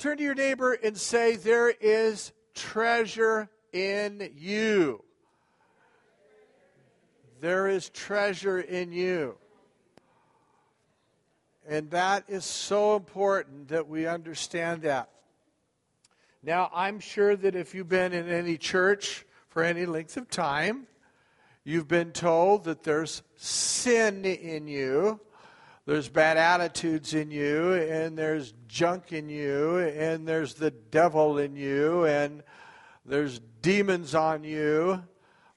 Turn to your neighbor and say, There is treasure in you. There is treasure in you. And that is so important that we understand that. Now, I'm sure that if you've been in any church for any length of time, you've been told that there's sin in you, there's bad attitudes in you, and there's junk in you, and there's the devil in you, and there's demons on you.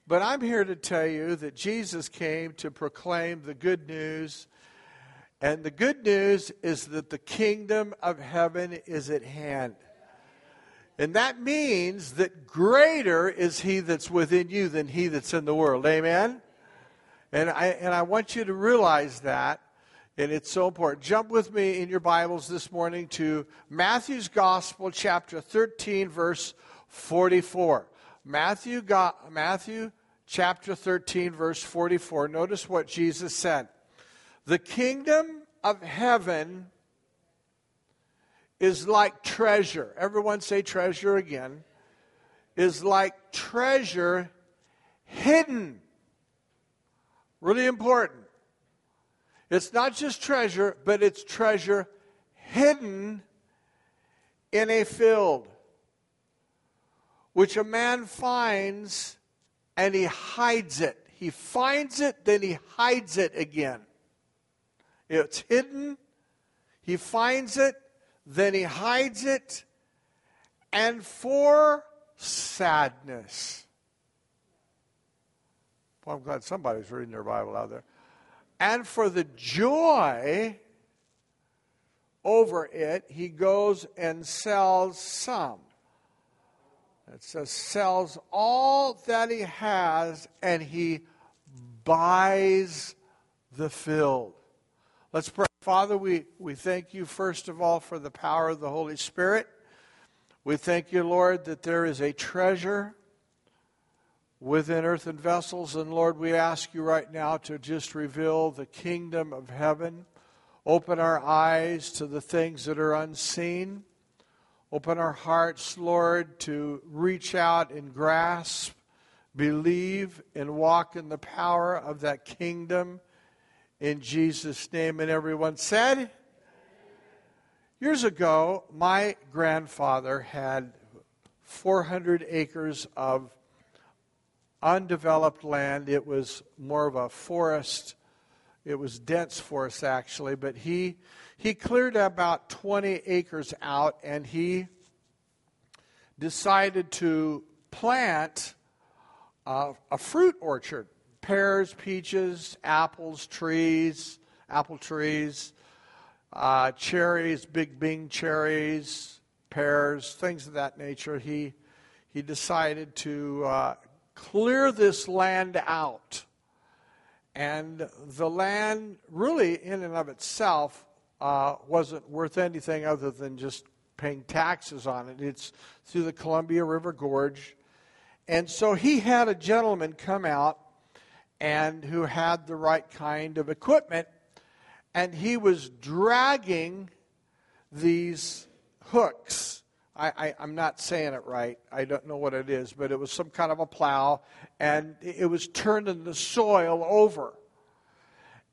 But I'm here to tell you that Jesus came to proclaim the good news. And the good news is that the kingdom of heaven is at hand. And that means that greater is he that's within you than he that's in the world. Amen? And I, and I want you to realize that. And it's so important. Jump with me in your Bibles this morning to Matthew's Gospel, chapter 13, verse 44. Matthew, Matthew chapter 13, verse 44. Notice what Jesus said. The kingdom of heaven is like treasure. Everyone say treasure again. Is like treasure hidden. Really important. It's not just treasure, but it's treasure hidden in a field, which a man finds and he hides it. He finds it, then he hides it again. It's hidden, he finds it, then he hides it, and for sadness. Well, I'm glad somebody's reading their Bible out there. And for the joy over it, he goes and sells some. It says, sells all that he has and he buys the field. Let's pray. Father, we, we thank you first of all for the power of the Holy Spirit. We thank you, Lord, that there is a treasure within earthen vessels. And Lord, we ask you right now to just reveal the kingdom of heaven. Open our eyes to the things that are unseen. Open our hearts, Lord, to reach out and grasp, believe, and walk in the power of that kingdom in Jesus' name. And everyone said, Years ago, my grandfather had 400 acres of undeveloped land. It was more of a forest. It was dense forest, actually, but he, he cleared about 20 acres out and he decided to plant a fruit orchard pears, peaches, apples, trees, apple trees, uh, cherries, big Bing cherries, pears, things of that nature. He, he decided to uh, clear this land out. And the land, really, in and of itself, uh, wasn't worth anything other than just paying taxes on it. It's through the Columbia River Gorge. And so he had a gentleman come out and who had the right kind of equipment. And he was dragging these hooks. I, am not saying it right. I don't know what it is, but it was some kind of a plow, and it was turning the soil over.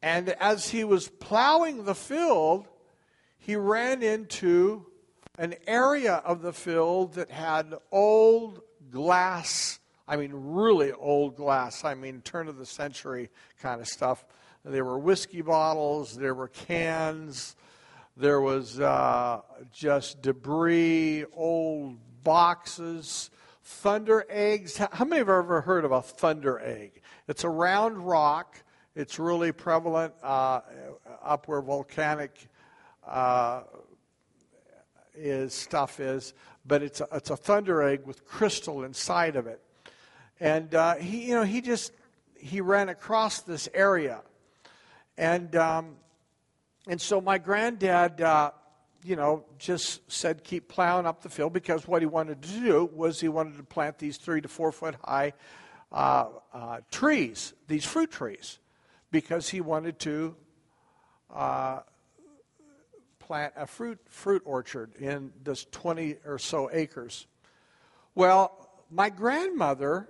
And as he was plowing the field, he ran into an area of the field that had old glass I mean, really old glass. I mean, turn of the century kind of stuff. There were whiskey bottles, there were cans, there was uh, just debris, old boxes, thunder eggs. How many have ever heard of a thunder egg? It's a round rock. It's really prevalent uh, up where volcanic uh, is stuff is, but it's a, it's a thunder egg with crystal inside of it. And uh, he, you know, he just he ran across this area, and um, and so my granddad, uh, you know, just said keep plowing up the field because what he wanted to do was he wanted to plant these three to four foot high uh, uh trees, these fruit trees, because he wanted to uh, plant a fruit, fruit orchard in this 20 or so acres. Well, my grandmother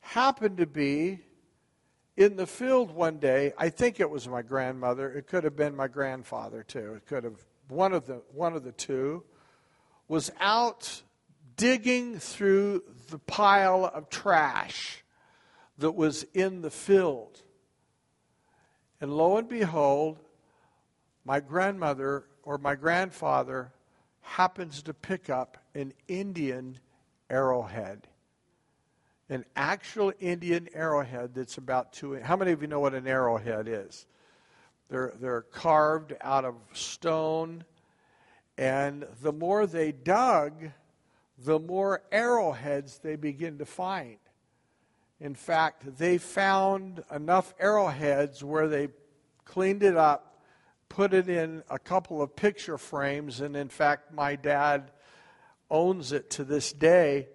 happened to be in the field one day. I think it was my grandmother. It could have been my grandfather too. It could have one of the one of the two was out digging through the pile of trash that was in the field. And lo and behold, my grandmother or my grandfather happens to pick up an Indian arrowhead. An actual Indian arrowhead that's about two. How many of you know what an arrowhead is? They're, they're carved out of stone, and the more they dug, the more arrowheads they begin to find. In fact, they found enough arrowheads where they cleaned it up, put it in a couple of picture frames, and in fact, my dad owns it to this day.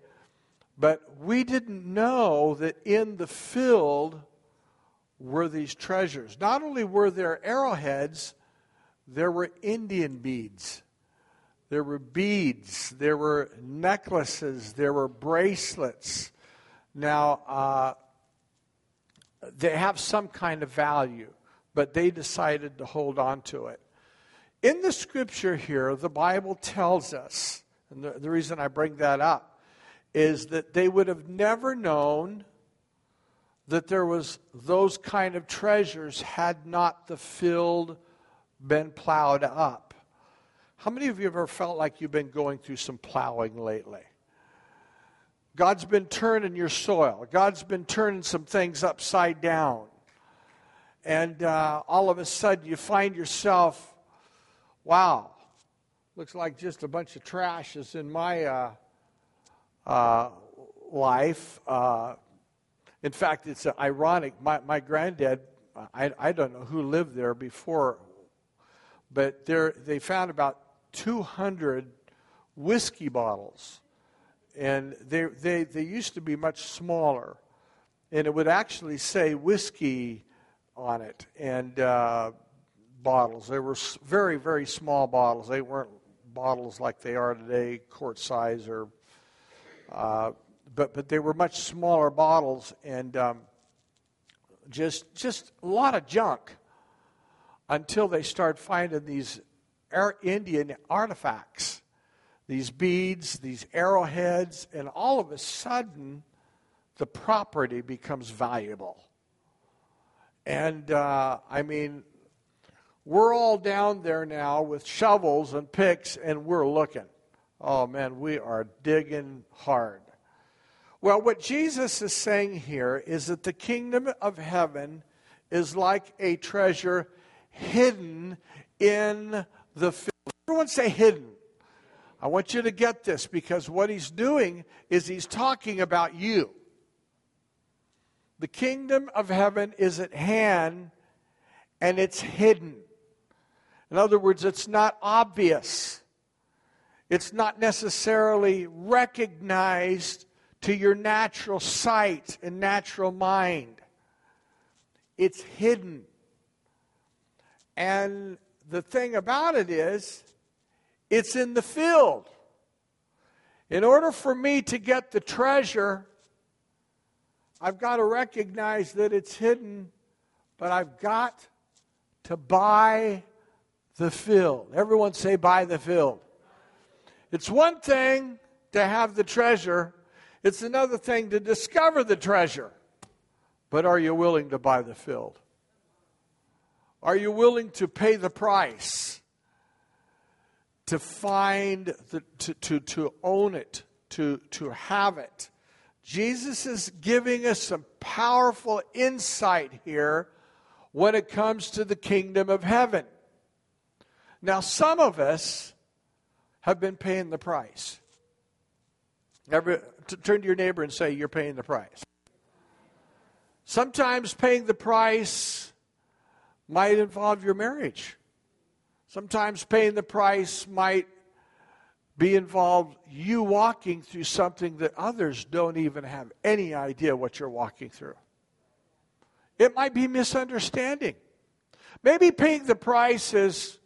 But we didn't know that in the field were these treasures. Not only were there arrowheads, there were Indian beads. There were beads, there were necklaces, there were bracelets. Now, uh, they have some kind of value, but they decided to hold on to it. In the scripture here, the Bible tells us, and the, the reason I bring that up is that they would have never known that there was those kind of treasures had not the field been plowed up. How many of you have ever felt like you've been going through some plowing lately? God's been turning your soil. God's been turning some things upside down. And uh, all of a sudden you find yourself, wow, looks like just a bunch of trash is in my uh, uh, life. Uh, in fact, it's ironic. My, my granddad, I, I don't know who lived there before, but there, they found about 200 whiskey bottles and they, they, they used to be much smaller. And it would actually say whiskey on it and uh, bottles. They were very, very small bottles. They weren't bottles like they are today, quart size, or, uh, but, but they were much smaller bottles and um, just, just a lot of junk until they start finding these Indian artifacts these beads, these arrowheads, and all of a sudden, the property becomes valuable. And uh, I mean, we're all down there now with shovels and picks, and we're looking. Oh man, we are digging hard. Well, what Jesus is saying here is that the kingdom of heaven is like a treasure hidden in the field. Everyone say hidden. I want you to get this because what he's doing is he's talking about you. The kingdom of heaven is at hand and it's hidden. In other words, it's not obvious. It's not necessarily recognized to your natural sight and natural mind. It's hidden. And the thing about it is, it's in the field. In order for me to get the treasure, I've got to recognize that it's hidden, but I've got to buy the field. Everyone say, buy the field. It's one thing to have the treasure, it's another thing to discover the treasure. But are you willing to buy the field? Are you willing to pay the price? to find, the, to, to, to own it, to, to have it. Jesus is giving us some powerful insight here when it comes to the kingdom of heaven. Now, some of us have been paying the price. Every, t- turn to your neighbor and say, You're paying the price. Sometimes paying the price might involve your marriage. Sometimes paying the price might be involved you walking through something that others don't even have any idea what you're walking through. It might be misunderstanding. Maybe paying the price is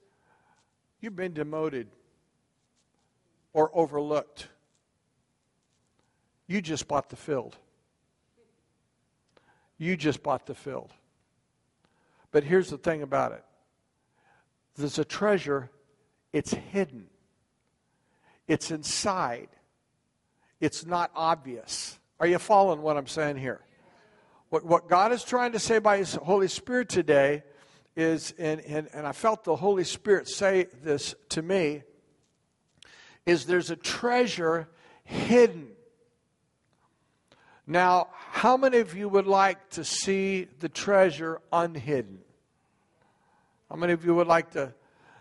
you've been demoted or overlooked. You just bought the field. You just bought the field. But here's the thing about it there's a treasure, it's hidden, it's inside, it's not obvious. Are you following what I'm saying here? What, what God is trying to say by His Holy Spirit today is, and, and, and I felt the Holy Spirit say this to me, is there's a treasure hidden. Now, how many of you would like to see the treasure unhidden? How many of you would like to?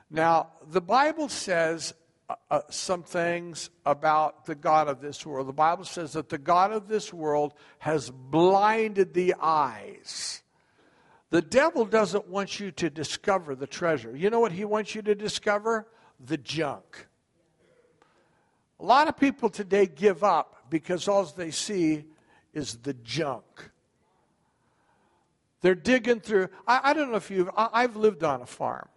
Now, the Bible says uh, uh, some things about the God of this world. The Bible says that the God of this world has blinded the eyes. The devil doesn't want you to discover the treasure. You know what he wants you to discover? The junk. A lot of people today give up because all they see is the junk. They're digging through. I, I don't know if you've, I, I've lived on a farm.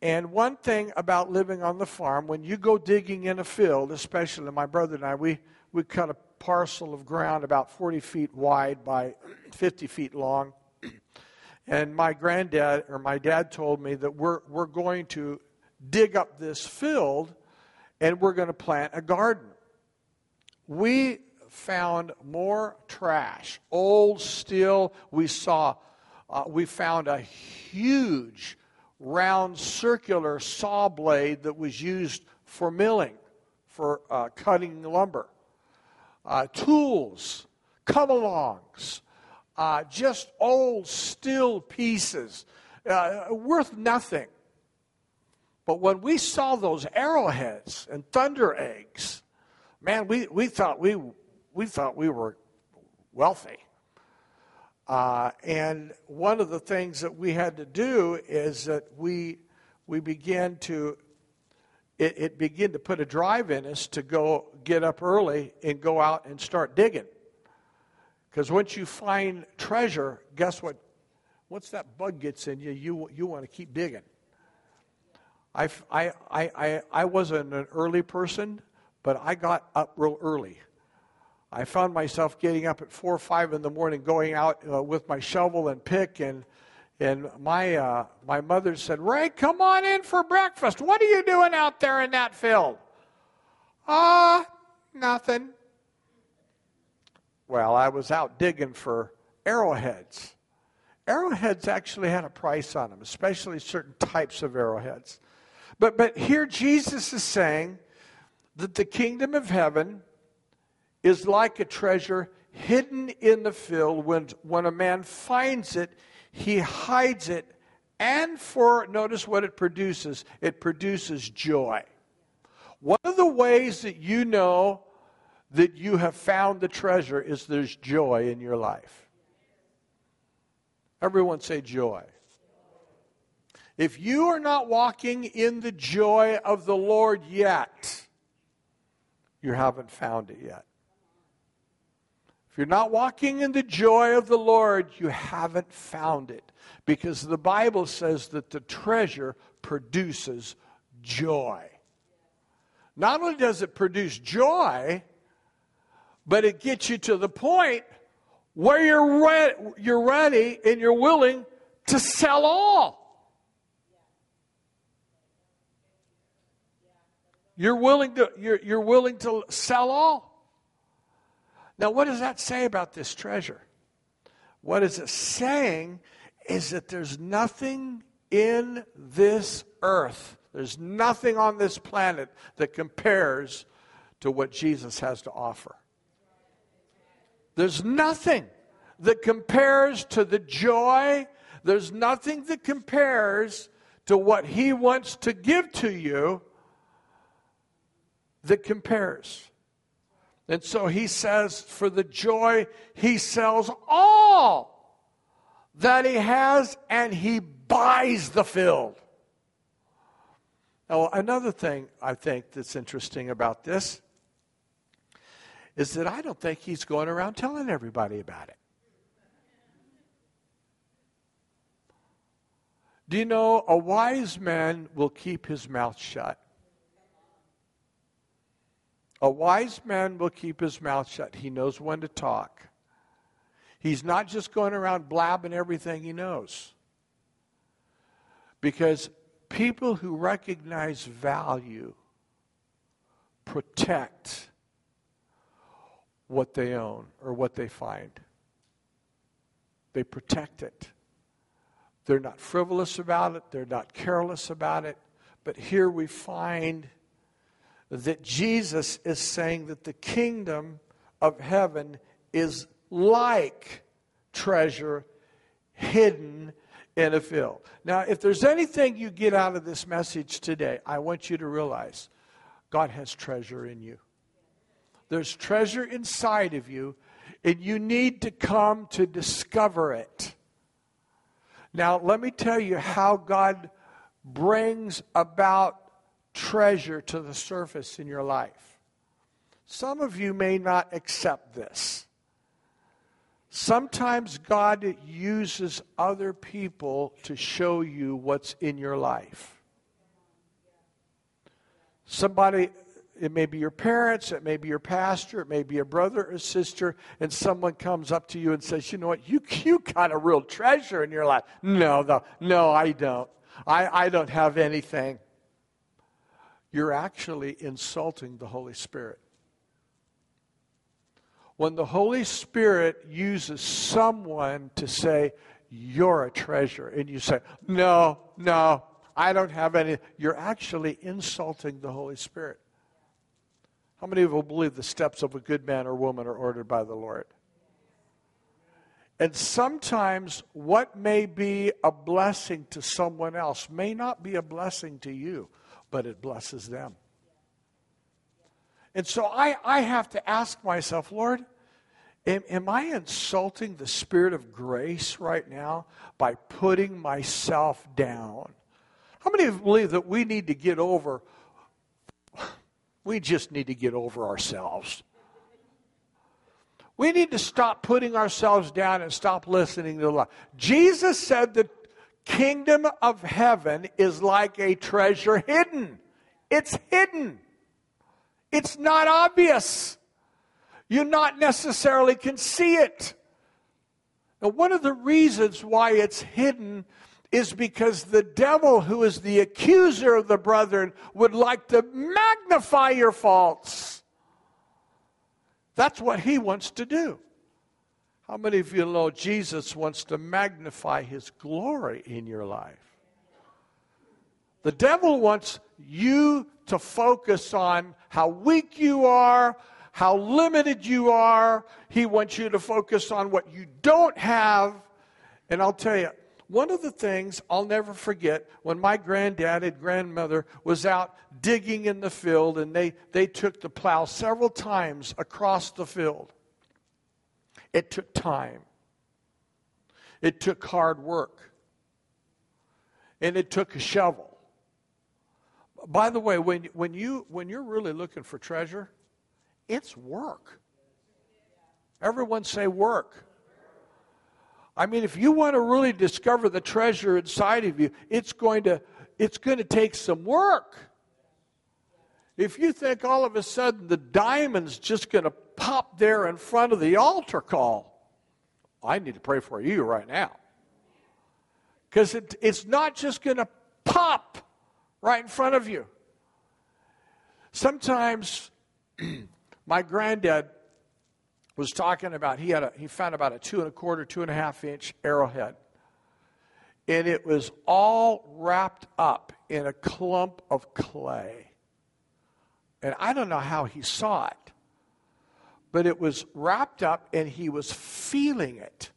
And one thing about living on the farm, when you go digging in a field, especially my brother and I, we, we cut a parcel of ground about 40 feet wide by 50 feet long. And my granddad or my dad told me that we're, we're going to dig up this field and we're going to plant a garden. We found more trash, old steel. We saw, uh, we found a huge round circular saw blade that was used for milling, for uh, cutting lumber. Uh, tools, come alongs, uh, just old steel pieces, uh, worth nothing. But when we saw those arrowheads and thunder eggs, man, we, we thought we we thought we were wealthy. Uh, and one of the things that we had to do is that we we began to it, it began to put a drive in us to go get up early and go out and start digging. Because once you find treasure, guess what? Once that bug gets in you, you you want to keep digging. I, I, I, I wasn't an early person, but I got up real early. I found myself getting up at four or five in the morning, going out uh, with my shovel and pick, and and my uh, my mother said, "Ray, come on in for breakfast. What are you doing out there in that field?" Ah, uh, nothing. Well, I was out digging for arrowheads. Arrowheads actually had a price on them, especially certain types of arrowheads. But, but here Jesus is saying that the kingdom of heaven is like a treasure hidden in the field. When, when a man finds it, he hides it. And for, notice what it produces it produces joy. One of the ways that you know that you have found the treasure is there's joy in your life. Everyone say joy. If you are not walking in the joy of the Lord yet, you haven't found it yet. If you're not walking in the joy of the Lord, you haven't found it. Because the Bible says that the treasure produces joy. Not only does it produce joy, but it gets you to the point where you're, re- you're ready and you're willing to sell all. You're willing to, you're, you're willing to sell all. Now, what does that say about this treasure? What is it saying is that there's nothing in this earth, there's nothing on this planet that compares to what Jesus has to offer. There's nothing that compares to the joy, there's nothing that compares to what He wants to give to you that compares. And so he says, for the joy, he sells all that he has and he buys the field. Now, another thing I think that's interesting about this is that I don't think he's going around telling everybody about it. Do you know a wise man will keep his mouth shut? A wise man will keep his mouth shut. He knows when to talk. He's not just going around blabbing everything he knows. Because people who recognize value protect what they own or what they find. They protect it. They're not frivolous about it, they're not careless about it. But here we find that Jesus is saying that the kingdom of heaven is like treasure hidden in a field. Now, if there's anything you get out of this message today, I want you to realize God has treasure in you. There's treasure inside of you, and you need to come to discover it. Now, let me tell you how God brings about treasure to the surface in your life. Some of you may not accept this. Sometimes God uses other people to show you what's in your life. Somebody, it may be your parents, it may be your pastor, it may be a brother or sister, and someone comes up to you and says, You know what, you, you got a real treasure in your life. No, no, no, I don't. I, I don't have anything. You're actually insulting the Holy Spirit. When the Holy Spirit uses someone to say, You're a treasure, and you say, No, no, I don't have any, you're actually insulting the Holy Spirit. How many of you believe the steps of a good man or woman are ordered by the Lord? And sometimes what may be a blessing to someone else may not be a blessing to you, but it blesses them. And so I, I have to ask myself, Lord, am, am I insulting the Spirit of grace right now by putting myself down? How many of you believe that we need to get over? We just need to get over ourselves. We need to stop putting ourselves down and stop listening to the lie. Jesus said the kingdom of heaven is like a treasure hidden. It's hidden. It's not obvious. You not necessarily can see it. Now, one of the reasons why it's hidden is because the devil, who is the accuser of the brethren, would like to magnify your faults. That's what he wants to do. How many of you know Jesus wants to magnify his glory in your life? The devil wants you to focus on how weak you are, how limited you are. He wants you to focus on what you don't have. And I'll tell you, one of the things I'll never forget when my granddad and grandmother was out digging in the field and they, they took the plow several times across the field. It took time. It took hard work. And it took a shovel. By the way, when, when, you, when you're really looking for treasure, it's work. Everyone say work. I mean, if you want to really discover the treasure inside of you, it's going to, it's going to take some work. If you think all of a sudden the diamond's just going to pop there in front of the altar call, I need to pray for you right now. Because it, it's not just going to pop right in front of you. Sometimes my granddad was talking about he had a, he found about a two and a quarter, two and a half inch arrowhead. And it was all wrapped up in a clump of clay. And I don't know how he saw it, but it was wrapped up and he was feeling it.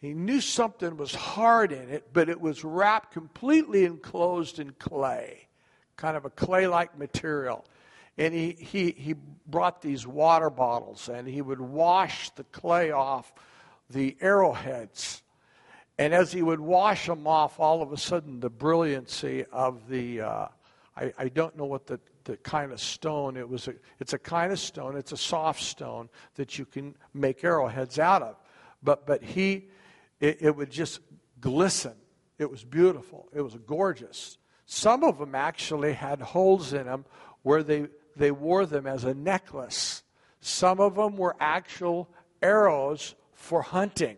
He knew something was hard in it, but it was wrapped completely enclosed in clay, kind of a clay like material and he, he, he brought these water bottles and he would wash the clay off the arrowheads. And as he would wash them off, all of a sudden the brilliancy of the, uh, I, I don't know what the, the kind of stone it was. A, it's a kind of stone, it's a soft stone that you can make arrowheads out of. But, but he, it, it would just glisten It was beautiful. It was gorgeous. Some of them actually had holes in them where they, they wore them as a necklace. Some of them were actual arrows for hunting,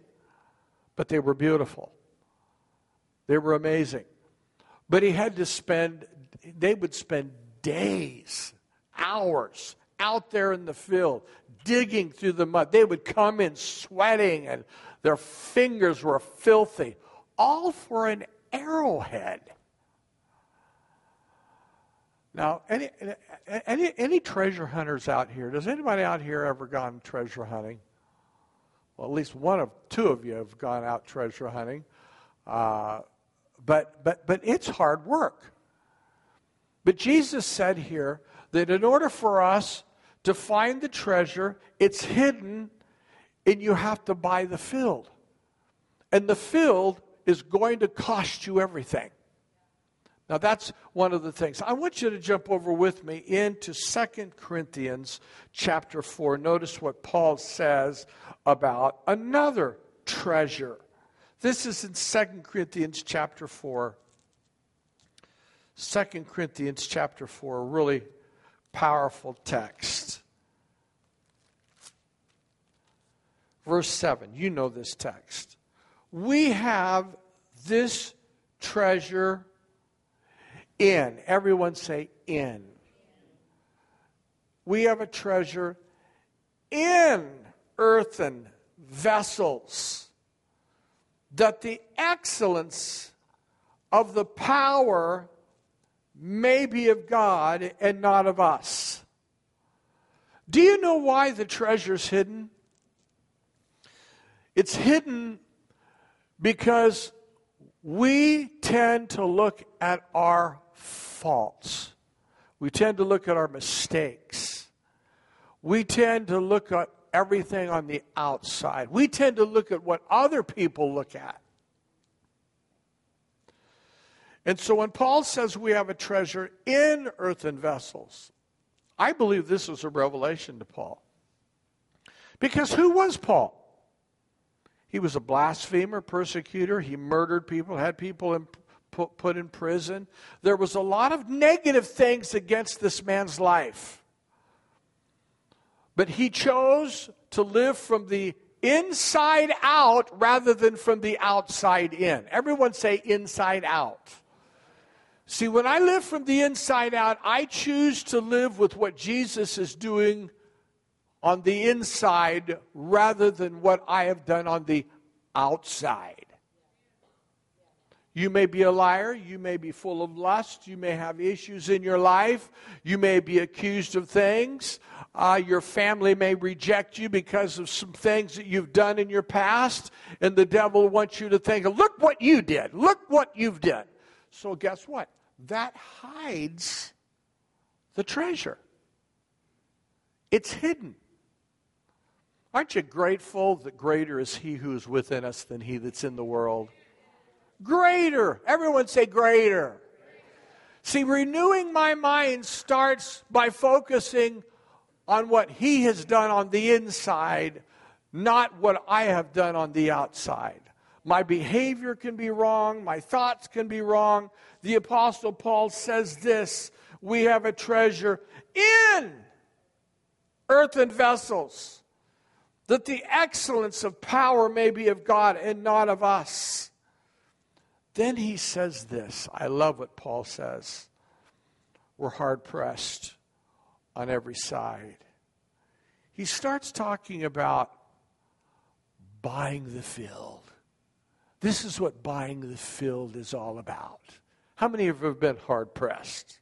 but they were beautiful. They were amazing. But he had to spend, they would spend days, hours out there in the field, digging through the mud. They would come in sweating and their fingers were filthy, all for an arrowhead. Now, any, any, any treasure hunters out here? Does anybody out here ever gone treasure hunting? Well, at least one of two of you have gone out treasure hunting. Uh, but, but, but it's hard work. But Jesus said here that in order for us to find the treasure, it's hidden and you have to buy the field. And the field is going to cost you everything. Now that's one of the things. I want you to jump over with me into Second Corinthians chapter 4. Notice what Paul says about another treasure. This is in Second Corinthians chapter 4. 2 Corinthians chapter 4, a really powerful text. Verse 7, you know this text. We have this treasure in. Everyone say in. We have a treasure in earthen vessels, that the excellence of the power may be of God and not of us. Do you know why the treasure's hidden? It's hidden because we tend to look at our faults. We tend to look at our mistakes. We tend to look at everything on the outside. We tend to look at what other people look at. And so when Paul says we have a treasure in earthen vessels, I believe this was a revelation to Paul. Because who was Paul? He was a blasphemer, persecutor. He murdered people, had people in, put, put in prison. There was a lot of negative things against this man's life. But he chose to live from the inside out rather than from the outside in. Everyone say inside out. See, when I live from the inside out, I choose to live with what Jesus is doing on the inside rather than what I have done on the outside. You may be a liar. You may be full of lust. You may have issues in your life. You may be accused of things. Uh, your family may reject you because of some things that you've done in your past. And the devil wants you to think, look what you did. Look what you've done. So, guess what? That hides the treasure, it's hidden. Aren't you grateful that greater is He who is within us than He that's in the world? Greater. Everyone say greater. See, renewing my mind starts by focusing on what He has done on the inside, not what I have done on the outside. My behavior can be wrong, my thoughts can be wrong. The Apostle Paul says this we have a treasure in earthen vessels that the excellence of power may be of God and not of us. Then he says this. I love what Paul says. We're hard pressed on every side. He starts talking about buying the field. This is what buying the field is all about. How many of you have been hard pressed?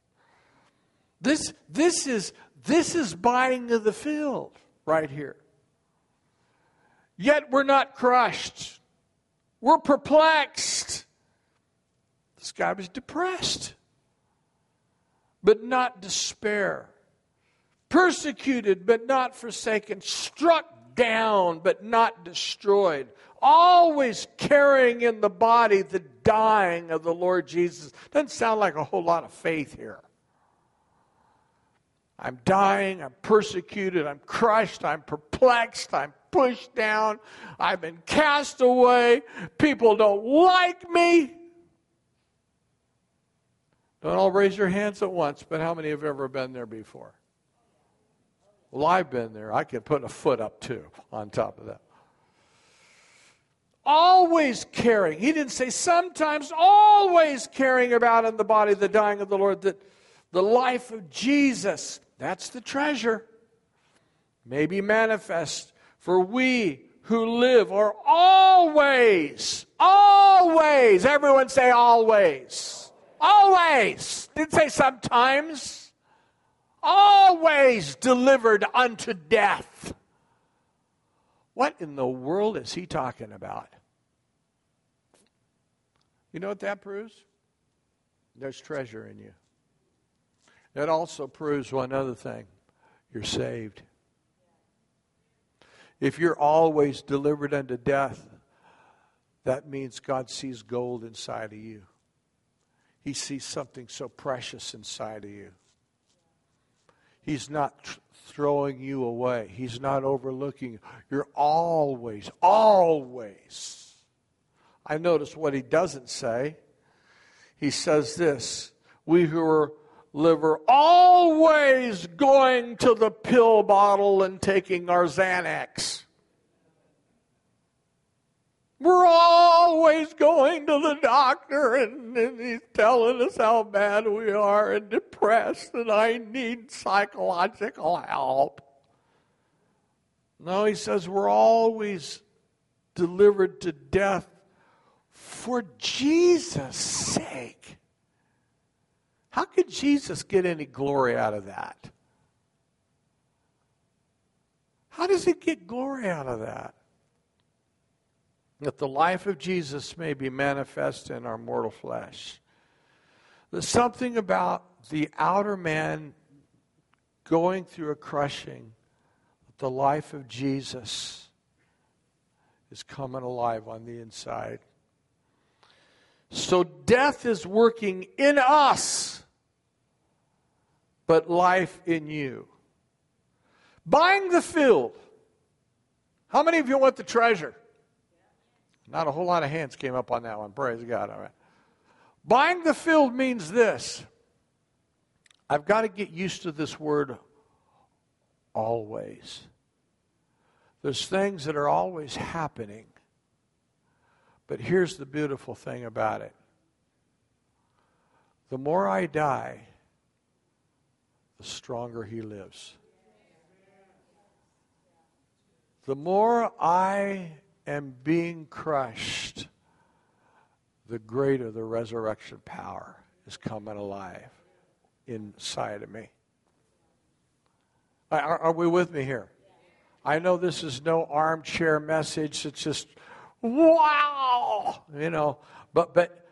This, this, is, this is buying of the field right here. Yet we're not crushed. We're perplexed. This guy was depressed, but not despair. Persecuted, but not forsaken. Struck down, but not destroyed. Always carrying in the body the dying of the Lord Jesus. Doesn't sound like a whole lot of faith here. I'm dying, I'm persecuted, I'm crushed, I'm perplexed, I'm pushed down, I've been cast away, people don't like me. Don't all raise your hands at once, but how many have ever been there before? Well, I've been there. I can put a foot up too on top of that. Always caring. He didn't say sometimes, always caring about in the body the dying of the Lord, that the life of Jesus, that's the treasure, may be manifest. For we who live are always, always, everyone say always, always. Didn't say sometimes, always delivered unto death. What in the world is he talking about? You know what that proves? There's treasure in you. It also proves one other thing you're saved. If you're always delivered unto death, that means God sees gold inside of you. He sees something so precious inside of you. He's not tr- throwing you away, He's not overlooking you. You're always, always. I notice what He doesn't say. He says this We who are liver always going to the pill bottle and taking our Xanax. We're always going to the doctor and, and, he's telling us how bad we are and depressed and I need psychological help. No, he says we're always delivered to death for Jesus' sake. How could Jesus get any glory out of that? How does he get glory out of that? That the life of Jesus may be manifest in our mortal flesh. There's something about the outer man going through a crushing, the life of Jesus is coming alive on the inside. So death is working in us, but life in you. Buying the field. How many of you want the treasure? Not a whole lot of hands came up on that one. Praise God. All right. Buying the field means this. I've got to get used to this word always. There's things that are always happening. But here's the beautiful thing about it the more I die, the stronger he lives. The more I am being crushed, the greater the resurrection power is coming alive inside of me. Are, are, we with me here? I know this is no armchair message. It's just wow, you know. But but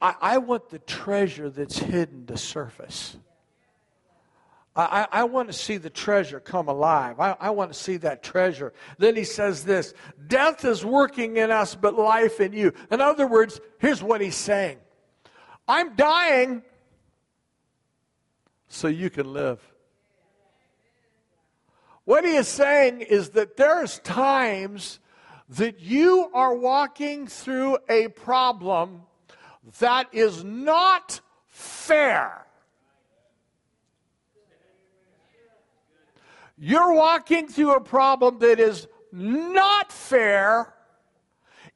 I, I want the treasure that's hidden to surface. I, I, want to see the treasure come alive. I, I want to see that treasure. Then he says this Death is working in us, but life in you. In other words, here's what he's saying I'm dying so you can live. What he is saying is that there's times that you are walking through a problem that is not fair. You're walking through a problem that is not fair.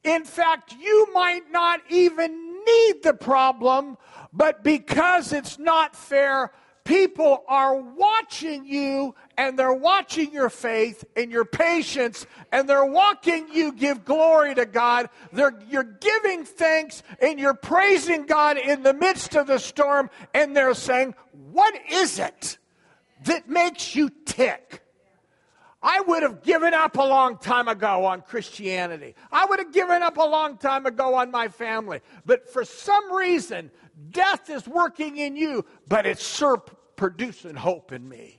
In fact, you might not even need the problem, but because it's not fair, people are watching you and they're watching your faith and your patience and they're watching you give glory to God. They're, you're giving thanks and you're praising God in the midst of the storm and they're saying, What is it that makes you tick? I would have given up a long time ago on Christianity. I would have given up a long time ago on my family. But for some reason, death is working in you, but it's producing hope in me.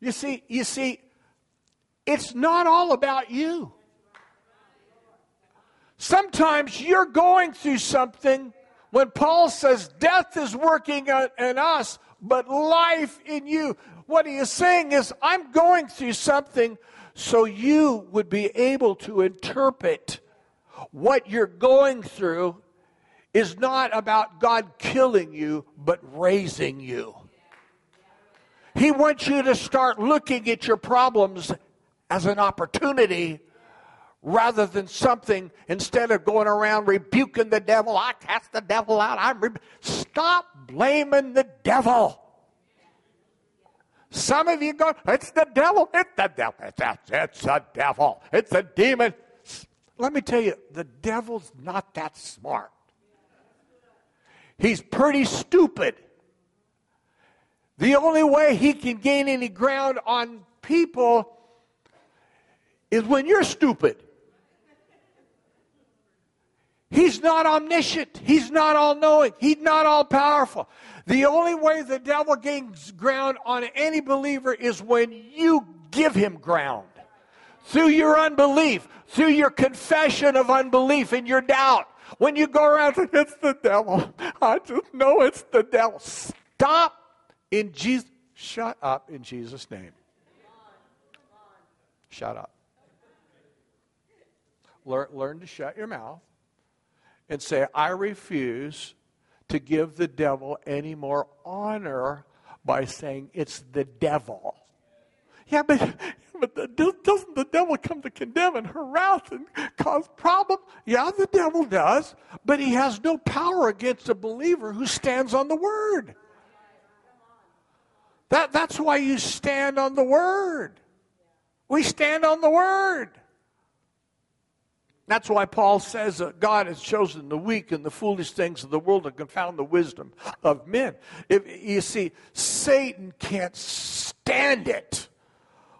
You see, you see, it's not all about you. Sometimes you're going through something when Paul says death is working in us, but life in you. What he is saying is, I'm going through something so you would be able to interpret what you're going through is not about God killing you, but raising you. He wants you to start looking at your problems as an opportunity rather than something instead of going around rebuking the devil. I cast the devil out. I'm re-. stop blaming the devil. Some of you go, it's the devil. It's the devil. It's, it's the devil. It's a demon. Let me tell you, the devil's not that smart. He's pretty stupid. The only way he can gain any ground on people is when you're stupid. He's not omniscient. He's not all knowing. He's not all powerful. The only way the devil gains ground on any believer is when you give him ground. Through your unbelief, through your confession of unbelief and your doubt. When you go around and it's the devil. I just know it's the devil. Stop in Jesus. Shut up in Jesus' name. Shut up. Learn, learn to shut your mouth and say, I refuse to give the devil any more honor by saying it's the devil. Yeah, but, but the, doesn't the devil come to condemn and harass and cause problem? Yeah, the devil does, but he has no power against a believer who stands on the word. That, that's why you stand on the word. We stand on the word. That's why Paul says that God has chosen the weak and the foolish things of the world to confound the wisdom of men. If, you see, Satan can't stand it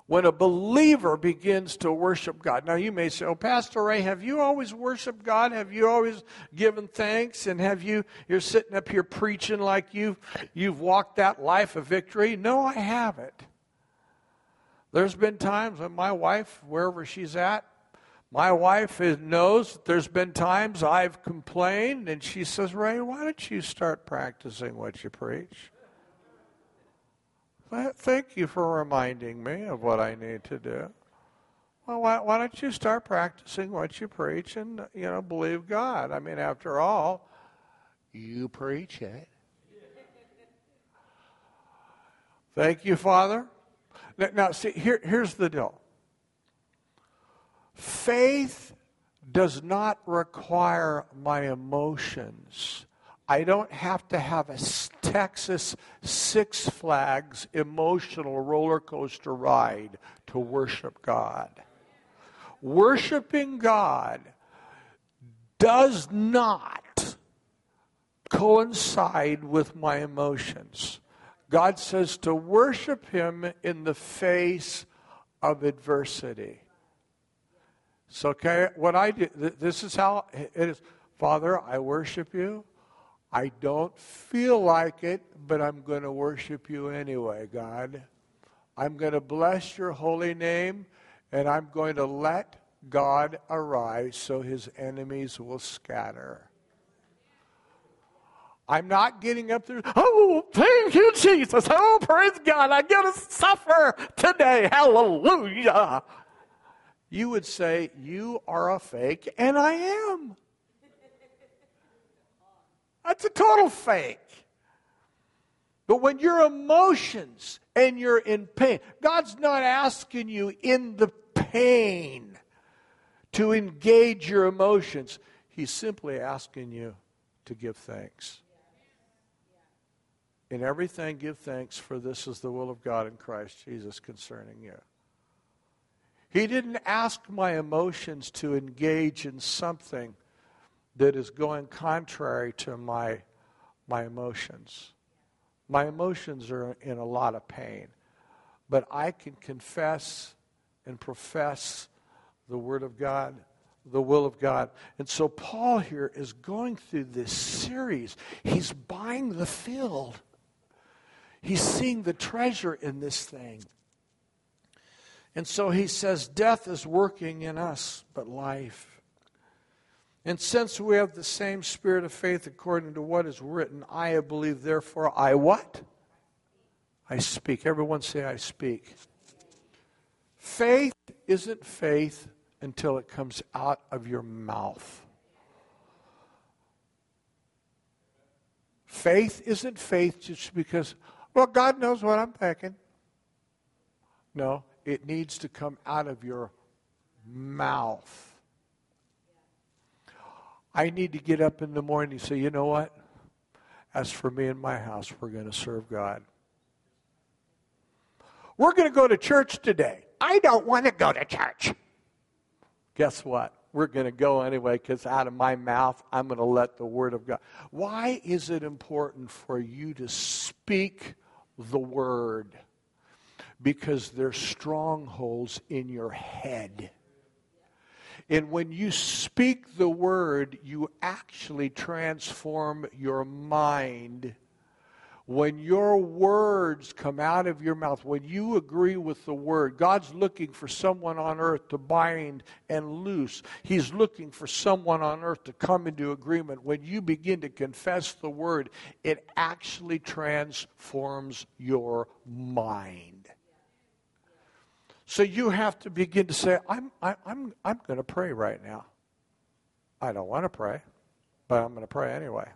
when a believer begins to worship God. Now, you may say, Oh, Pastor Ray, have you always worshiped God? Have you always given thanks? And have you, you're sitting up here preaching like you've, you've walked that life of victory? No, I haven't. There's been times when my wife, wherever she's at, my wife knows there's been times I've complained, and she says, Ray, why don't you start practicing what you preach? Thank you for reminding me of what I need to do. Well, why, why don't you start practicing what you preach and, you know, believe God? I mean, after all, you preach it. Thank you, Father. Now, now see, here, here's the deal Faith does not require my emotions. I don't have to have a Texas Six Flags emotional roller coaster ride to worship God. Worshiping God does not coincide with my emotions. God says to worship Him in the face of adversity. So, okay, what I do, this is how it is. Father, I worship you. I don't feel like it, but I'm going to worship you anyway, God. I'm going to bless your holy name, and I'm going to let God arise so his enemies will scatter. I'm not getting up there, oh, thank you, Jesus. Oh, praise God. I get to suffer today. Hallelujah you would say, You are a fake, and I am. That's a total fake. But when your emotions and you're in pain, God's not asking you in the pain to engage your emotions. He's simply asking you to give thanks. In everything, give thanks, for this is the will of God in Christ Jesus concerning you. He didn't ask my emotions to engage in something that is going contrary to my, my emotions. My emotions are in a lot of pain. But I can confess and profess the Word of God, the will of God. And so Paul here is going through this series. He's buying the field, he's seeing the treasure in this thing. And so he says, Death is working in us, but life. And since we have the same spirit of faith according to what is written, I have believed, therefore I what? I speak. Everyone say, I speak. Faith isn't faith until it comes out of your mouth. Faith isn't faith just because, well, God knows what I'm thinking. No, it needs to come out of your mouth. I need to get up in the morning and say, you know what? As for me and my house, we're going to serve God. We're going to go to church today. I don't want to go to church. Guess what? We're going to go anyway because out of my mouth, I'm going to let the Word of God. Why is it important for you to speak the Word? Because there's strongholds in your head. And when you speak the word, you actually transform your mind. When your words come out of your mouth, when you agree with the word, God's looking for someone on earth to bind and loose. He's looking for someone on earth to come into agreement. When you begin to confess the word, it actually transforms your mind. So you have to begin to say, I'm, I, I'm, I'm going to pray right now. I don't want to pray, but I'm going to pray anyway.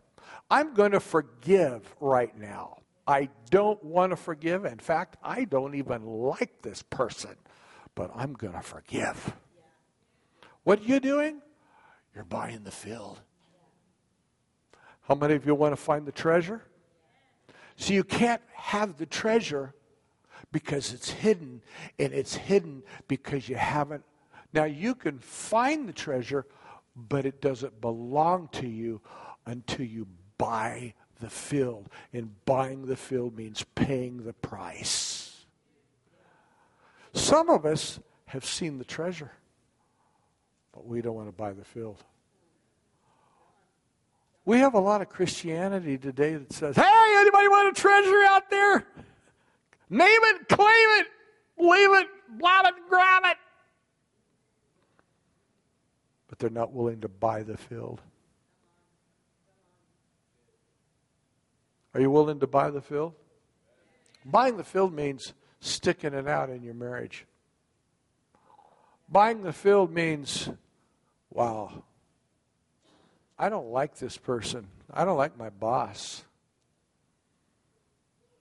I'm going to forgive right now. I don't want to forgive. In fact, I don't even like this person, but I'm going to forgive. What are you doing? You're buying the field. How many of you want to find the treasure? So you can't have the treasure because it's hidden, and it's hidden because you haven't. Now, you can find the treasure, but it doesn't belong to you until you buy the field. And buying the field means paying the price. Some of us have seen the treasure, but we don't want to buy the field. We have a lot of Christianity today that says, hey, anybody want a treasure out there? Name it, claim it, leave it, blab it, grab it. But they're not willing to buy the field. Are you willing to buy the field? Buying the field means sticking it out in your marriage. Buying the field means, wow, I don't like this person. I don't like my boss.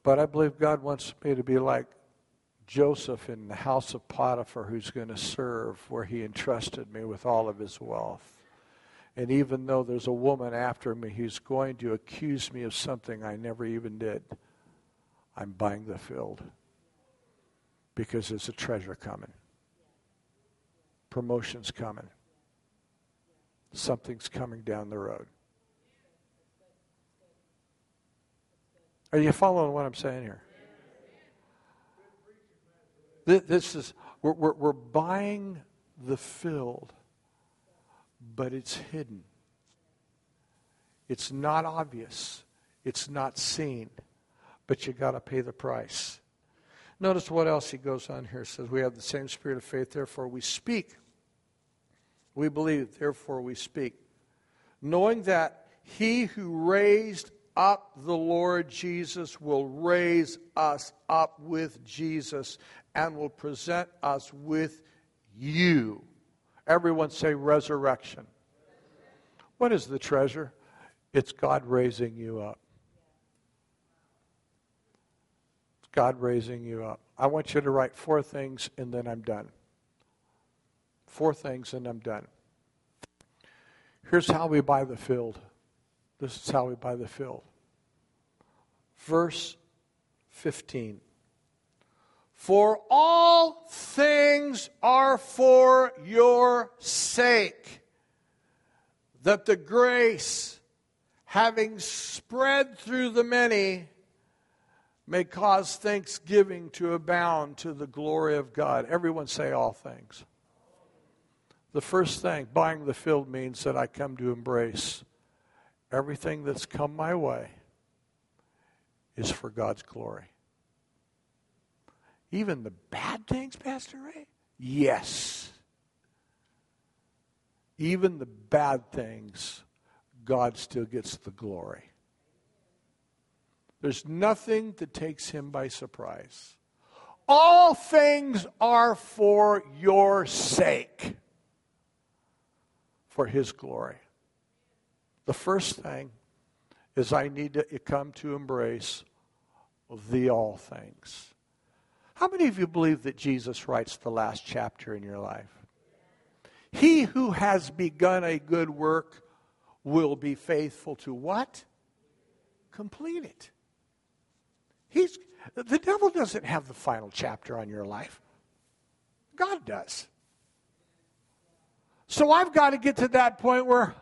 But I believe God wants me to be like Joseph in the house of Potiphar, who's going to serve where he entrusted me with all of his wealth. And even though there's a woman after me who's going to accuse me of something I never even did, I'm buying the field because there's a treasure coming. Promotion's coming. Something's coming down the road. Are you following what I'm saying here? This is, we're, we're, we're buying the field, but it's hidden. It's not obvious. It's not seen, but you got to pay the price. Notice what else he goes on here. It says, We have the same spirit of faith, therefore we speak. We believe, therefore we speak. Knowing that he who raised up the Lord Jesus will raise us up with Jesus and will present us with you. Everyone say resurrection. What is the treasure? It's God raising you up. It's God raising you up. I want you to write four things and then I'm done. Four things and I'm done. Here's how we buy the field. This is how we buy the field. Verse 15. For all things are for your sake, that the grace, having spread through the many, may cause thanksgiving to abound to the glory of God. Everyone say all things. The first thing, buying the field means that I come to embrace everything that's come my way is for God's glory. Even the bad things, Pastor Ray? Yes. Even the bad things, God still gets the glory. There's nothing that takes him by surprise. All things are for your sake, for his glory. The first thing is I need to come to embrace the all things. How many of you believe that Jesus writes the last chapter in your life? He who has begun a good work will be faithful to what? Complete it. He's, the devil doesn't have the final chapter on your life. God does. So I've got to get to that point where,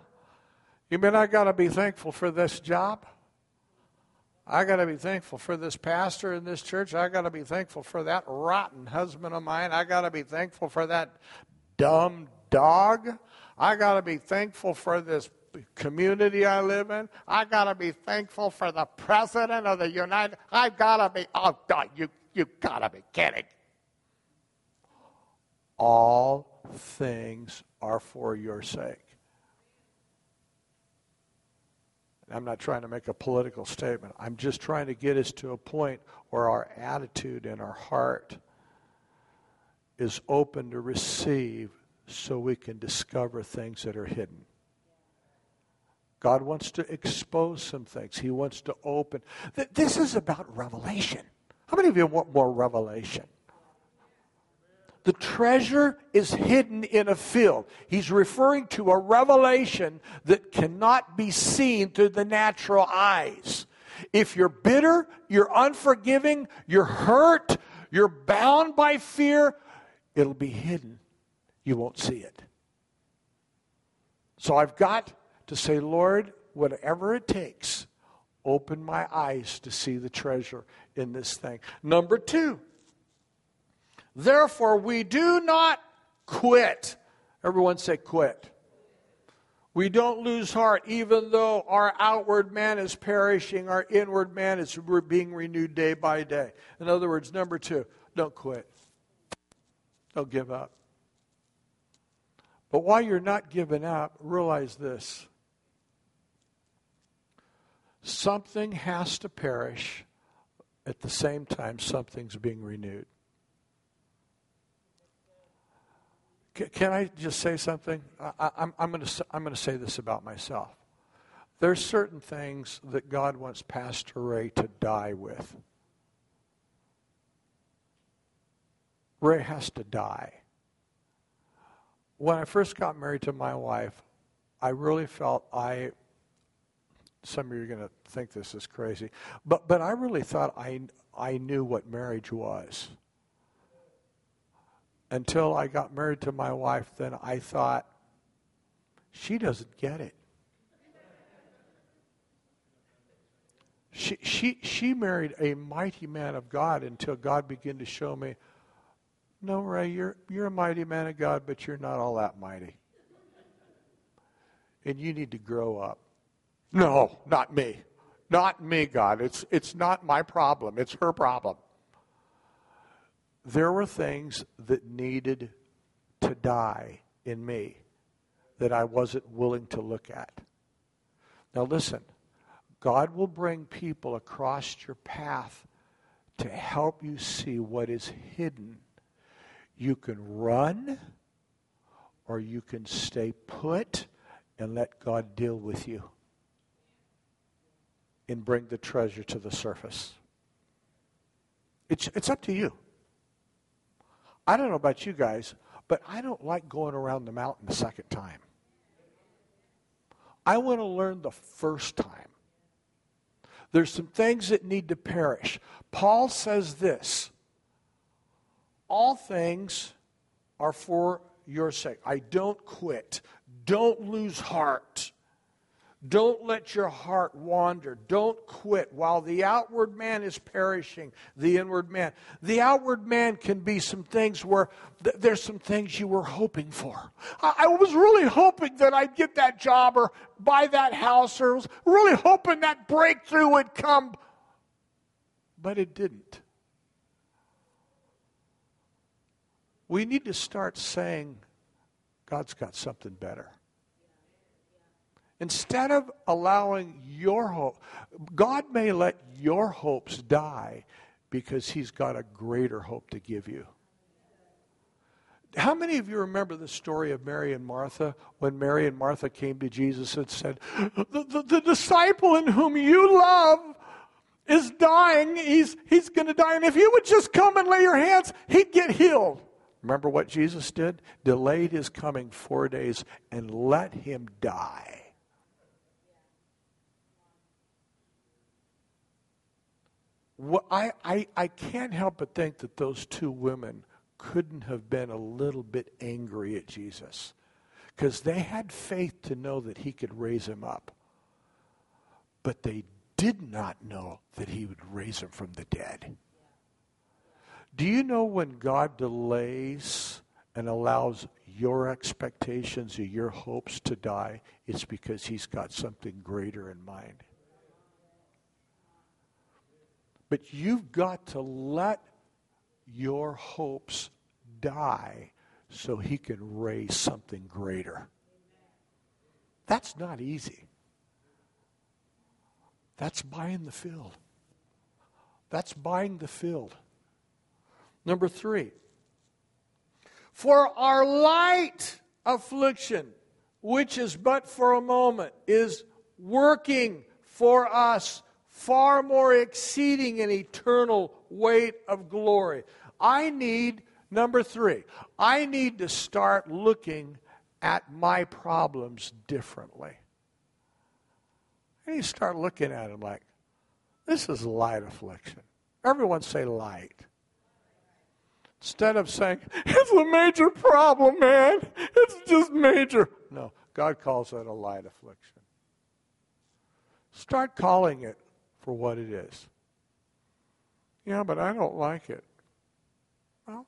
you mean I've got to be thankful for this job? I got to be thankful for this pastor in this church. I got to be thankful for that rotten husband of mine. I got to be thankful for that dumb dog. I got to be thankful for this community I live in. I got to be thankful for the president of the United. I got to be. Oh God, you you got to be kidding. All things are for your sake. I'm not trying to make a political statement. I'm just trying to get us to a point where our attitude and our heart is open to receive so we can discover things that are hidden. God wants to expose some things. He wants to open. This is about revelation. How many of you want more revelation? The treasure is hidden in a field. He's referring to a revelation that cannot be seen through the natural eyes. If you're bitter, you're unforgiving, you're hurt, you're bound by fear, it'll be hidden. You won't see it. So I've got to say, Lord, whatever it takes, open my eyes to see the treasure in this thing. Number two, Therefore, we do not quit. Everyone say, quit. We don't lose heart, even though our outward man is perishing, our inward man is being renewed day by day. In other words, number two, don't quit. Don't give up. But while you're not giving up, realize this something has to perish at the same time something's being renewed. Can I just say something? I, am I'm going to I'm going to say this about myself. There's certain things that God wants Pastor Ray to die with. Ray has to die. When I first got married to my wife, I really felt I. Some of you are going to think this is crazy, but but I really thought I I knew what marriage was until I got married to my wife, then I thought, she doesn't get it. She, she, she married a mighty man of God until God began to show me, no, Ray, you're, you're a mighty man of God, but you're not all that mighty. And you need to grow up. No, not me. Not me, God. It's, it's not my problem. It's her problem there were things that needed to die in me that I wasn't willing to look at. Now, listen, God will bring people across your path to help you see what is hidden. You can run or you can stay put and let God deal with you and bring the treasure to the surface. It's, it's up to you. I don't know about you guys, but I don't like going around the mountain the second time. I want to learn the first time. There's some things that need to perish. Paul says this All things are for your sake. I don't quit. Don't lose heart. Don't let your heart wander. Don't quit. While the outward man is perishing, the inward man. The outward man can be some things where th- there's some things you were hoping for. I-, I was really hoping that I'd get that job or buy that house or was really hoping that breakthrough would come. But it didn't. We need to start saying, God's got something better. Instead of allowing your hope, God may let your hopes die because He's got a greater hope to give you. How many of you remember the story of Mary and Martha when Mary and Martha came to Jesus and said, The, the, the disciple in whom you love is dying. He's, he's going to die. And if you would just come and lay your hands, he'd get healed. Remember what Jesus did? Delayed his coming four days and let him die. Well, I, I, I can't help but think that those two women couldn't have been a little bit angry at Jesus because they had faith to know that he could raise him up. But they did not know that he would raise him from the dead. Do you know when God delays and allows your expectations or your hopes to die? It's because he's got something greater in mind. But you've got to let your hopes die so he can raise something greater. That's not easy. That's buying the field. That's buying the field. Number three, for our light affliction, which is but for a moment, is working for us far more exceeding an eternal weight of glory. I need, number three, I need to start looking at my problems differently. I need to start looking at them like, this is light affliction. Everyone say light. Instead of saying, it's a major problem, man. It's just major. No, God calls that a light affliction. Start calling it for what it is. Yeah, but I don't like it. Well,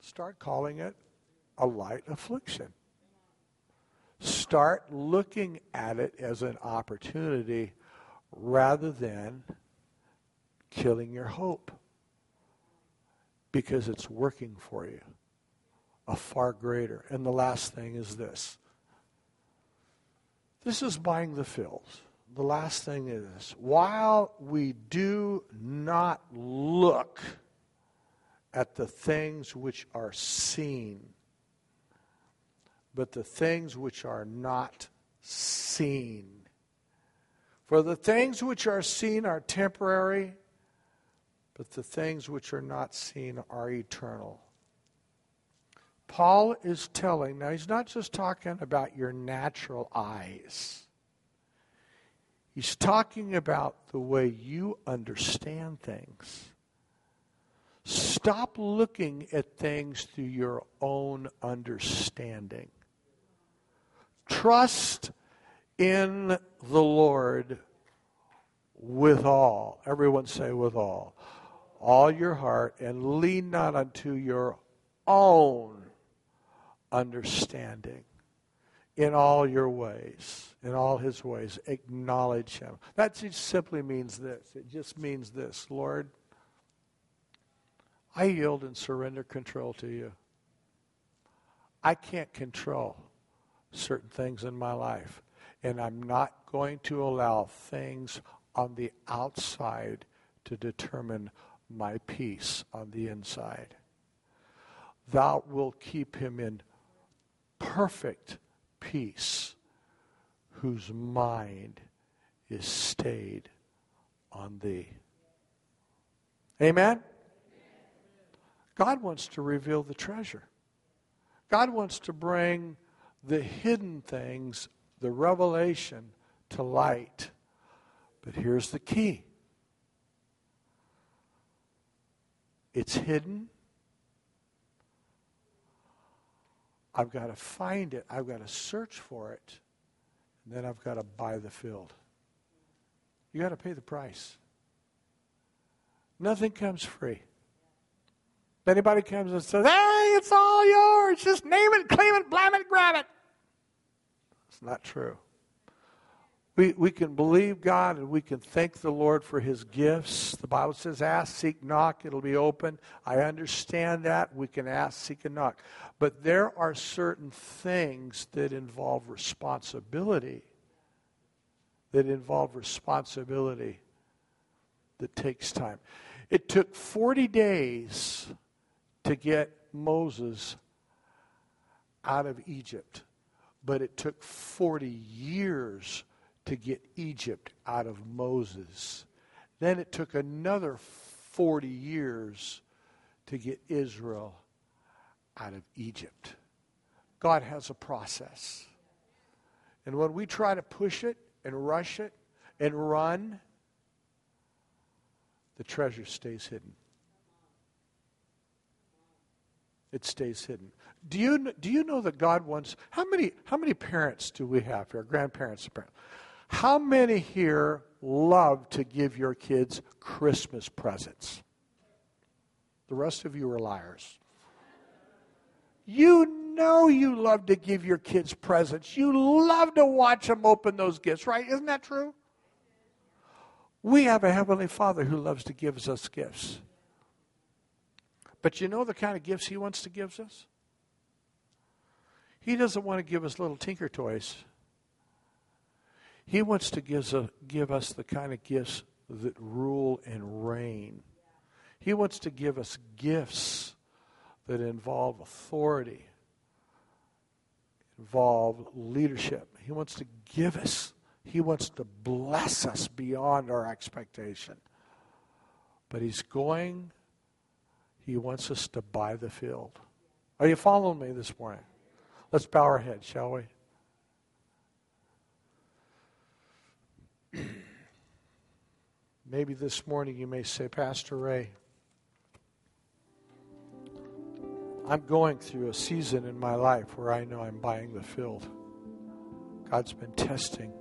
start calling it a light affliction. Start looking at it as an opportunity rather than killing your hope because it's working for you a far greater. And the last thing is this this is buying the fills. The last thing is while we do not look at the things which are seen, but the things which are not seen. For the things which are seen are temporary, but the things which are not seen are eternal. Paul is telling, now he's not just talking about your natural eyes. He's talking about the way you understand things. Stop looking at things through your own understanding. Trust in the Lord with all. Everyone say with all all your heart and lean not unto your own understanding in all your ways in all his ways acknowledge him. That just simply means this. It just means this lord i yield and surrender control to you. I can't control certain things in my life and i'm not going to allow things on the outside to determine my peace on the inside. Thou wilt keep him in perfect peace, whose mind is stayed on thee. Amen? God wants to reveal the treasure. God wants to bring the hidden things, the revelation, to light. But here's the key It's hidden. I've got to find it. I've got to search for it. And then I've got to buy the field. You got to pay the price. Nothing comes free. If anybody comes and says, hey, it's all yours, just name it, claim it, blam it, grab it. It's not true. We, we can believe God and we can thank the Lord for his gifts. The Bible says, ask, seek, knock, it'll be open. I understand that. We can ask, seek, and knock. But there are certain things that involve responsibility, that involve responsibility that takes time. It took 40 days to get Moses out of Egypt, but it took 40 years to get Egypt out of Moses. Then it took another 40 years to get Israel out of Egypt. God has a process. And when we try to push it and rush it and run, the treasure stays hidden. It stays hidden. Do you, do you know that God wants, how many, how many parents do we have here? Grandparents, parents. How many here love to give your kids Christmas presents? The rest of you are liars. You know you love to give your kids presents. You love to watch them open those gifts, right? Isn't that true? We have a Heavenly Father who loves to give us gifts. But you know the kind of gifts He wants to give us? He doesn't want to give us little tinker toys. He wants to give us, give us the kind of gifts that rule and reign. He wants to give us gifts that involve authority, involve leadership. He wants to give us, He wants to bless us beyond our expectation. But He's going, He wants us to buy the field. Are you following me this morning? Let's bow our heads, shall we? Maybe this morning you may say, Pastor Ray, I'm going through a season in my life where I know I'm buying the field. God's been testing.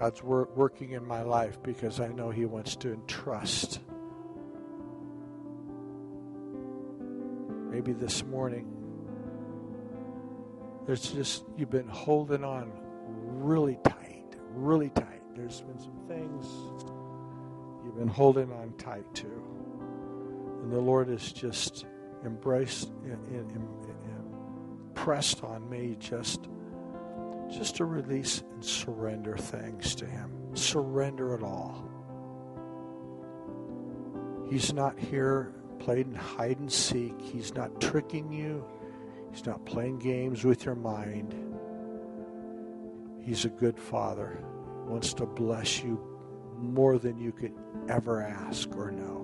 God's wor- working in my life because I know He wants to entrust. Maybe this morning, there's just, you've been holding on really tight, really tight. There's been some things you've been holding on tight to. And the Lord has just embraced and, pressed on me just just to release and surrender things to him. Surrender it all. He's not here playing hide and seek. He's not tricking you. He's not playing games with your mind. He's a good father. He wants to bless you more than you could ever ask or know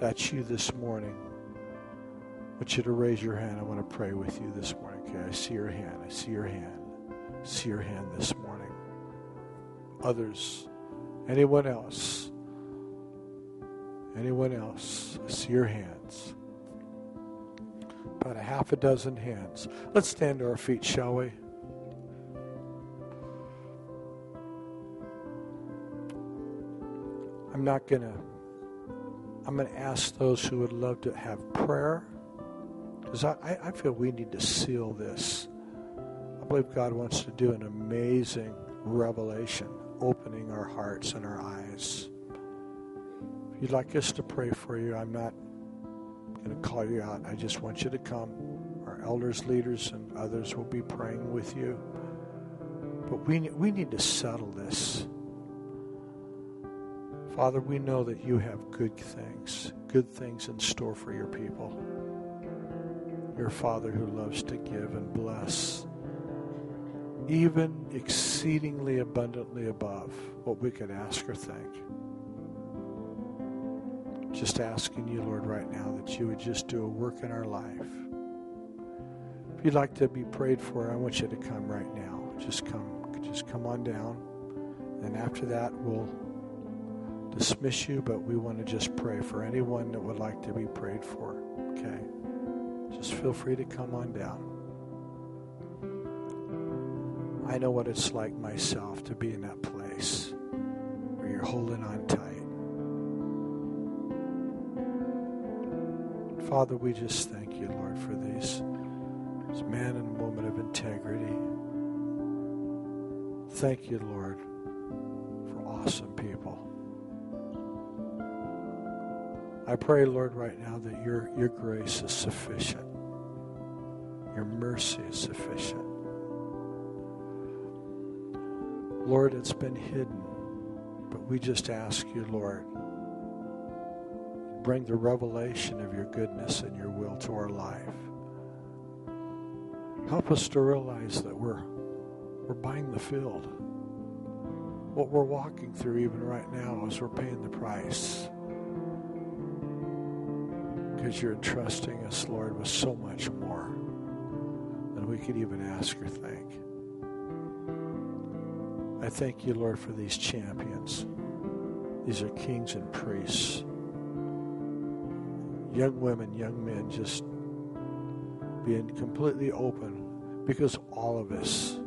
that's you this morning, I want you to raise your hand. I want to pray with you this morning. Okay, I see your hand. I see your hand. I see your hand this morning. Others, anyone else? Anyone else? I see your hands. About a half a dozen hands. Let's stand to our feet, shall we? I'm not going to I'm going to ask those who would love to have prayer, because I, I feel we need to seal this. I believe God wants to do an amazing revelation, opening our hearts and our eyes. If you'd like us to pray for you, I'm not going to call you out. I just want you to come. Our elders, leaders, and others will be praying with you. But we, we need to settle this. Father, we know that you have good things, good things in store for your people. Your Father who loves to give and bless, even exceedingly abundantly above what we could ask or think. Just asking you, Lord, right now that you would just do a work in our life. If you'd like to be prayed for, I want you to come right now. Just come, just come on down. And after that, we'll dismiss you, but we want to just pray for anyone that would like to be prayed for. Okay? Just feel free to come on down. I know what it's like myself to be in that place where you're holding on tight. Father, we just thank you, Lord, for these, this man and woman of integrity. Thank you, Lord, for awesome people. I pray, Lord, right now that your, your grace is sufficient. Your mercy is sufficient. Lord, it's been hidden, but we just ask you, Lord, bring the revelation of your goodness and your will to our life. Help us to realize that we're, we're buying the field. What we're walking through, even right now, is we're paying the price. Because you're entrusting us, Lord, with so much more than we could even ask or think. I thank you, Lord, for these champions. These are kings and priests. Young women, young men, just being completely open because all of us,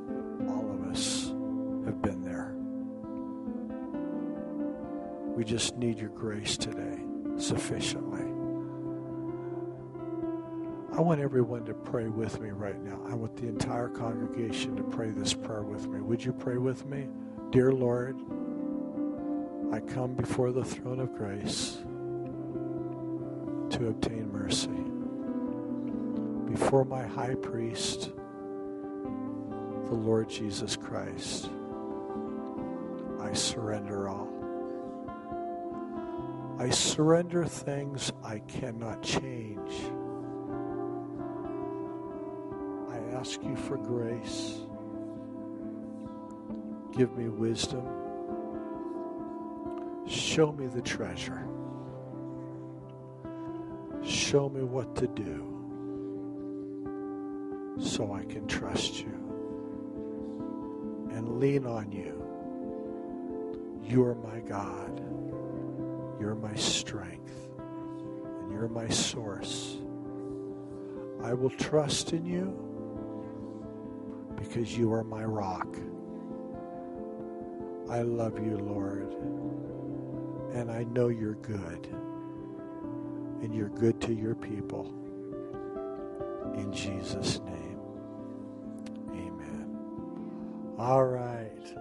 all of us have been there. We just need your grace today sufficiently. I want everyone to pray with me right now. I want the entire congregation to pray this prayer with me. Would you pray with me? Dear Lord, I come before the throne of grace to obtain mercy. Before my high priest, the Lord Jesus Christ, I surrender all. I surrender things I cannot change. Ask you for grace. Give me wisdom. Show me the treasure. Show me what to do so I can trust you and lean on you. You're my God. You're my strength. And you're my source. I will trust in you because you are my rock. I love you, Lord. And I know you're good. And you're good to your people. In Jesus' name. Amen. All right.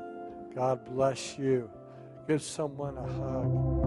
God bless you. Give someone a hug.